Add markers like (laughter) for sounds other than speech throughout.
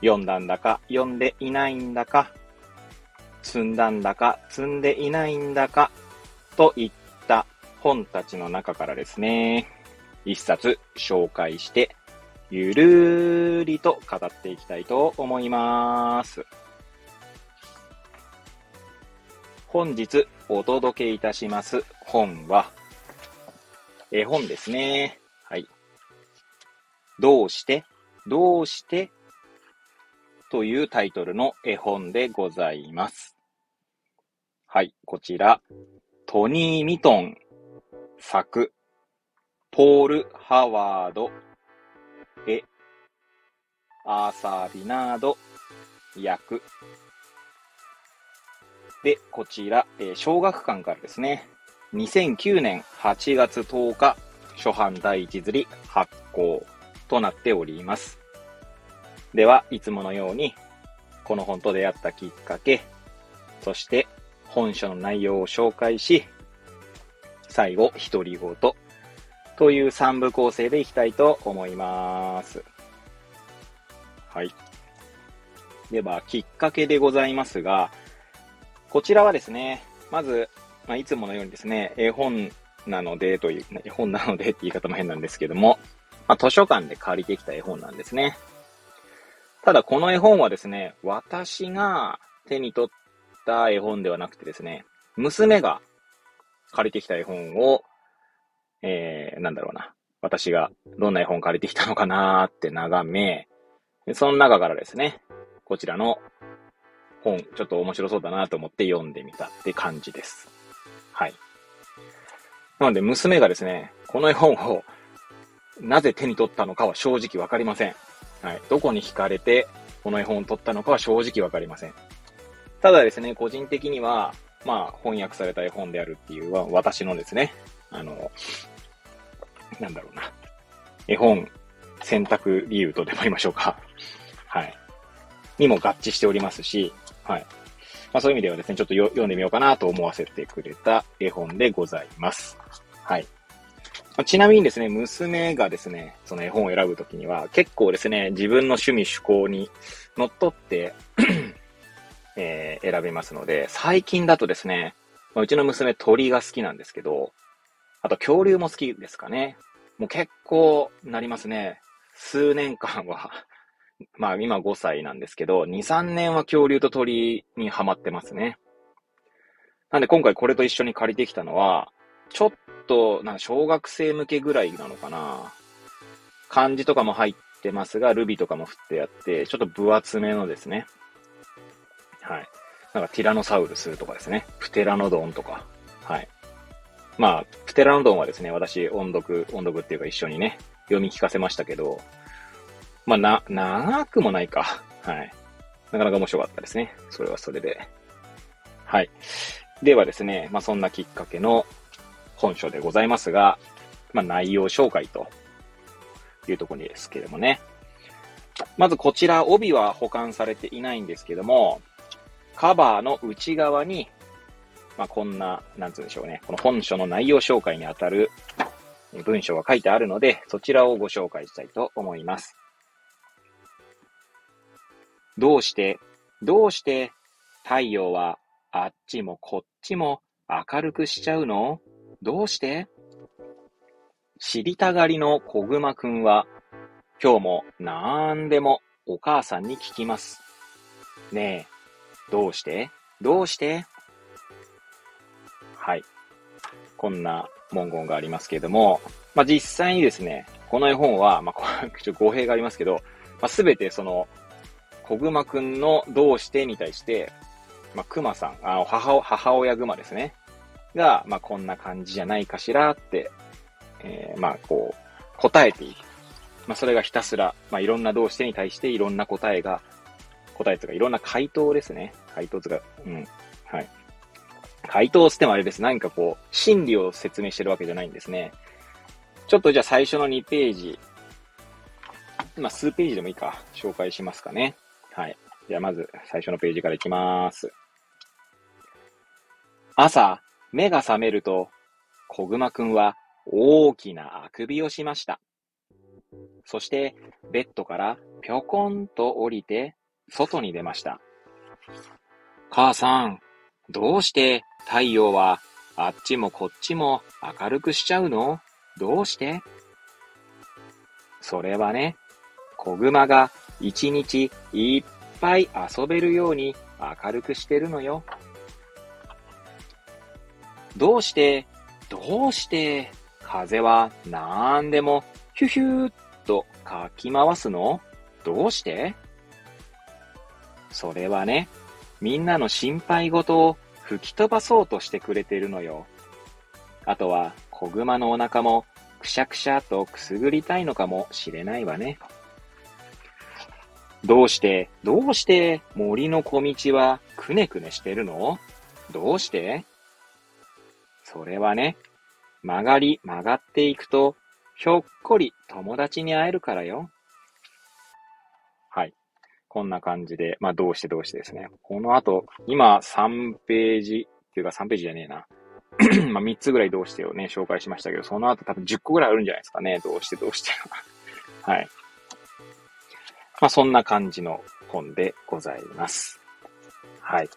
読んだんだか、読んでいないんだか、積んだんだか、積んでいないんだか、といった本たちの中からですね、一冊紹介して、ゆるーりと語っていきたいと思います。本日お届けいたします本は、絵本ですね。はい。どうしてどうしてというタイトルの絵本でございます。はい、こちら、トニー・ミトン作、ポール・ハワード、絵、アーサー・ビナード、役。で、こちら、えー、小学館からですね、2009年8月10日、初版第一釣り発行となっております。では、いつものように、この本と出会ったきっかけ、そして本書の内容を紹介し、最後、独り言という3部構成でいきたいと思います。はい。では、きっかけでございますが、こちらはですね、まず、まあ、いつものようにですね、絵本なのでという、絵本なのでって言い方も変なんですけども、まあ、図書館で借りてきた絵本なんですね。ただこの絵本はですね、私が手に取った絵本ではなくてですね、娘が借りてきた絵本を、えー、なんだろうな。私がどんな絵本借りてきたのかなーって眺め、その中からですね、こちらの本、ちょっと面白そうだなと思って読んでみたって感じです。はい。なので、娘がですね、この絵本をなぜ手に取ったのかは正直わかりません。はい。どこに惹かれて、この絵本を取ったのかは正直わかりません。ただですね、個人的には、まあ、翻訳された絵本であるっていうのは、私のですね、あの、なんだろうな。絵本選択理由とでも言いましょうか。はい。にも合致しておりますし、はい。まあそういう意味ではですね、ちょっと読んでみようかなと思わせてくれた絵本でございます。はい。ちなみにですね、娘がですね、その絵本を選ぶときには、結構ですね、自分の趣味趣向にのっとって (clears throat) えー、選べますので、最近だとですね、まあ、うちの娘鳥が好きなんですけど、あと恐竜も好きですかね。もう結構なりますね。数年間は (laughs) まあ今5歳なんですけど、2、3年は恐竜と鳥にハマってますね。なんで今回これと一緒に借りてきたのは、ちょっと、なんか小学生向けぐらいなのかな。漢字とかも入ってますが、ルビとかも振ってあって、ちょっと分厚めのですね。はい。なんかティラノサウルスとかですね。プテラノドンとか。はい。まあ、プテラノドンはですね、私、音読、音読っていうか一緒にね、読み聞かせましたけど、まあ、な、長くもないか。はい。なかなか面白かったですね。それはそれで。はい。ではですね、まあ、そんなきっかけの本書でございますが、まあ、内容紹介というところですけれどもね。まずこちら、帯は保管されていないんですけども、カバーの内側に、まあ、こんな、なんつうんでしょうね。この本書の内容紹介にあたる文章が書いてあるので、そちらをご紹介したいと思います。どうして、どうして太陽はあっちもこっちも明るくしちゃうの？どうして？知りたがりの小熊くんは、今日もなんでもお母さんに聞きます。ねえ、どうして？どうして？はい。こんな文言がありますけれども、まあ、実際にですね、この絵本は、まあ、(laughs) ちょ語弊がありますけど、まあ、べてその、小熊くんのどうしてに対して、まあ、熊さん、あの母、母親熊ですね。が、まあ、こんな感じじゃないかしらって、えー、まあ、こう、答えていく。まあ、それがひたすら、まあ、いろんな動詞に対していろんな答えが答えとか、いろんな回答ですね。回答とか、うん。はい。回答つってもあれです。何かこう、心理を説明してるわけじゃないんですね。ちょっとじゃあ最初の2ページ、まあ数ページでもいいか、紹介しますかね。はい。じゃあまず最初のページからいきます。朝、目が覚めると、小熊くんは大きなあくびをしました。そして、ベッドからぴょこんと降りて、外に出ました。母さん、どうして太陽はあっちもこっちも明るくしちゃうの？どうして？それはね、子熊が一日いっぱい遊べるように明るくしてるのよ。どうして、どうして、風はなんでもヒュヒューっとかき回すの？どうして？それはね、みんなの心配事を吹き飛ばそうとしてくれてるのよ。あとは、子熊のお腹もくしゃくしゃとくすぐりたいのかもしれないわね。どうして、どうして？森の小道はくねくねしてるの？どうして？それはね、曲がり曲がっていくと、ひょっこり友達に会えるからよ。はい。こんな感じで、まあ、どうしてどうしてですね。この後、今3ページ、っていうか3ページじゃねえな。(clears throat) まあ、3つぐらいどうしてをね、紹介しましたけど、その後多分10個ぐらいあるんじゃないですかね。どうしてどうして (laughs) はい。まあ、そんな感じの本でございます。はい。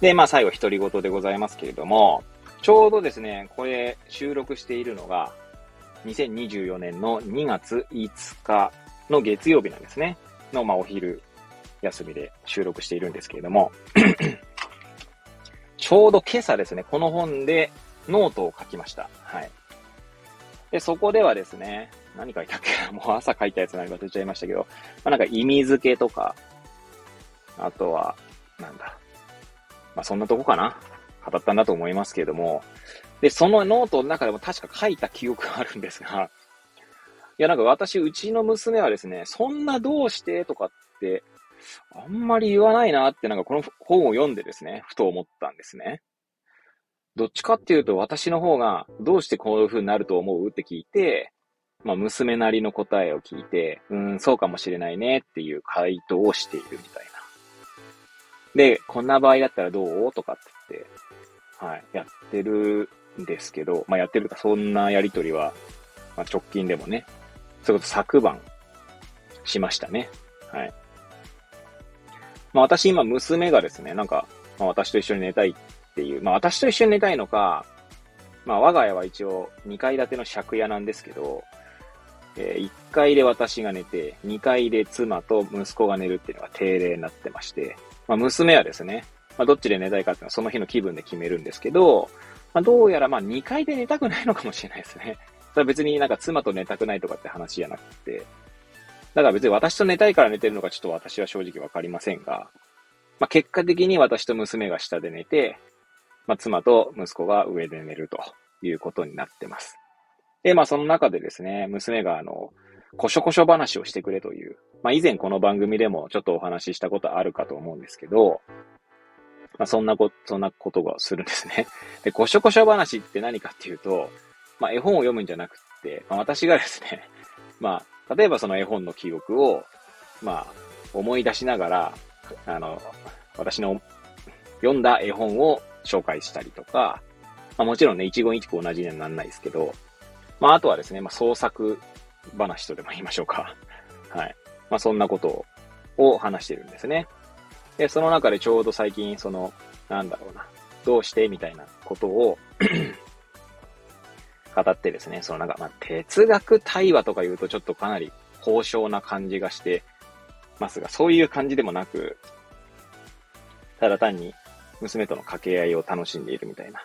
で、まあ、最後、独り言でございますけれども、ちょうどですね、これ収録しているのが、2024年の2月5日の月曜日なんですね。の、まあ、お昼休みで収録しているんですけれども、(clears throat) ちょうど今朝ですね、この本でノートを書きました。はい。で、そこではですね、何書いたっけ？(laughs) もう朝書いたやつ何か忘れちゃいましたけど、まあ、なんか意味付けとか、あとは、なんだ。まあ、そんなとこかな語ったんだと思いますけれども、で、そのノートの中でも確か書いた記憶があるんですが、いや、なんか私、うちの娘はですね、そんなどうしてとかって、あんまり言わないなって、なんかこの本を読んでですね、ふと思ったんですね。どっちかっていうと、私の方が、どうしてこういう風になると思うって聞いて、まあ、娘なりの答えを聞いて、うん、そうかもしれないねっていう回答をしているみたいな。で、こんな場合だったらどう？とかって言って、はい、やってるんですけど、まあ、やってるか、そんなやりとりは、まあ、直近でもね、それこそ昨晩しましたね。はい。まあ私今娘がですね、なんか、まあ私と一緒に寝たいっていう、まあ私と一緒に寝たいのか、まあ我が家は一応2階建ての借家なんですけど、えー、1階で私が寝て、2階で妻と息子が寝るっていうのが定例になってまして、まあ娘はですね、まあどっちで寝たいかっていうのはその日の気分で決めるんですけど、まあどうやらまあ2階で寝たくないのかもしれないですね。(laughs) それ別になんか妻と寝たくないとかって話じゃなくて、だから別に私と寝たいから寝てるのかちょっと私は正直わかりませんが、まあ結果的に私と娘が下で寝て、まあ妻と息子が上で寝るということになってます。で、まあその中でですね、娘があの、こしょこしょ話をしてくれという、まあ以前この番組でもちょっとお話ししたことあるかと思うんですけど、まあそんなこ、そんなことがするんですね。(laughs) で、こしょこしょ話って何かっていうと、まあ、絵本を読むんじゃなくて、まあ、私がですね、(laughs) まあ、例えばその絵本の記憶を、まあ、思い出しながら、あの、私の読んだ絵本を紹介したりとか、まあ、もちろんね、一言一句同じにはなんないですけど、まあ、あとはですね、まあ、創作話とでも言いましょうか。(laughs) はい。まあ、そんなことを話してるんですね。で、その中でちょうど最近、その、なんだろうな、どうしてみたいなことを (coughs) 語ってですね、そのなんか、まあ、哲学対話とか言うとちょっとかなり高尚な感じがしてますが、そういう感じでもなく、ただ単に娘との掛け合いを楽しんでいるみたいな。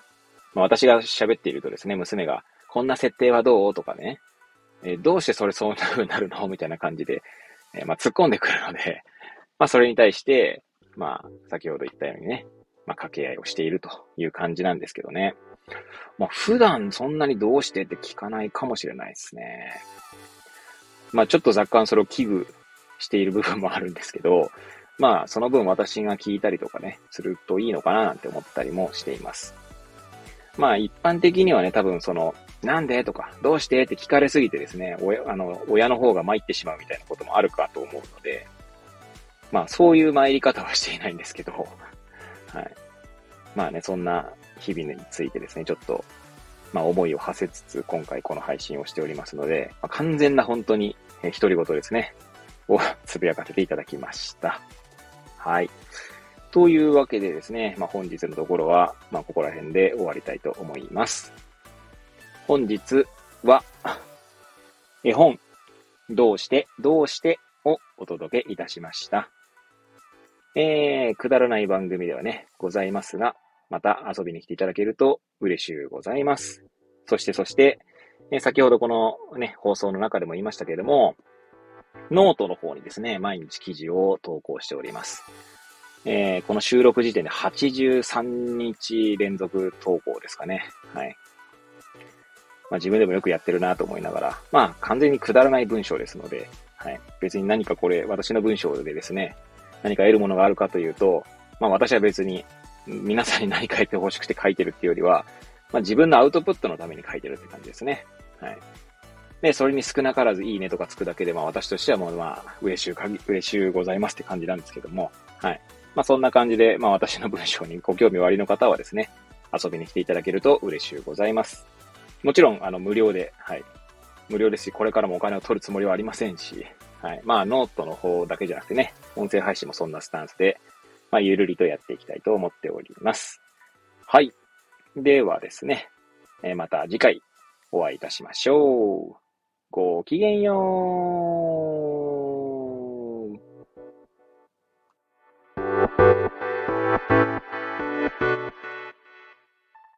まあ、私が喋っているとですね、娘が、こんな設定はどう？とかね、えー、どうしてそれそんな風になるの？みたいな感じで、えー、まあ、突っ込んでくるので、(laughs) まあ、それに対して、まあ、先ほど言ったようにね、まあ、掛け合いをしているという感じなんですけどね。まあ、普段そんなにどうしてって聞かないかもしれないですね。まあ、ちょっと若干それを危惧している部分もあるんですけど、まあ、その分私が聞いたりとかね、するといいのかななんて思ったりもしています。まあ、一般的にはね、多分その、なんで？とか、どうして？って聞かれすぎてですね、親、あの、親の方が参ってしまうみたいなこともあるかと思うので、まあ、そういう参り方はしていないんですけど、(laughs) はい。まあね、そんな日々についてですね、ちょっと、まあ思いを馳せつつ、今回この配信をしておりますので、まあ、完全な本当に、え独り言ですね、を (laughs) つぶやかせていただきました。はい。というわけでですね、まあ、本日のところは、まあ、ここら辺で終わりたいと思います。本日は、絵本、どうして、どうしてをお届けいたしました。えー、くだらない番組ではね、ございますが、また遊びに来ていただけると嬉しゅうございます。そして、そして、え先ほどこのね、放送の中でも言いましたけれども、ノートの方にですね、毎日記事を投稿しております。えー、この収録時点で83日連続投稿ですかね。はい。まあ自分でもよくやってるなと思いながら、まあ完全にくだらない文章ですので、はい。別に何かこれ、私の文章でですね、何か得るものがあるかというと、まあ私は別に皆さんに何か言ってほしくて書いてるっていうよりは、まあ自分のアウトプットのために書いてるって感じですね。はい。で、それに少なからずいいねとかつくだけで、まあ私としてはもうまあ、嬉しゅうかぎ、嬉しゅうございますって感じなんですけども、はい。まあそんな感じで、まあ私の文章にご興味おありの方はですね、遊びに来ていただけると嬉しゅうございます。もちろん、あの、無料で、はい。無料ですし、これからもお金を取るつもりはありませんし、はい。まあ、ノートの方だけじゃなくてね、音声配信もそんなスタンスで、まあ、ゆるりとやっていきたいと思っております。はい。ではですね、え、また次回お会いいたしましょう。ごきげんよう。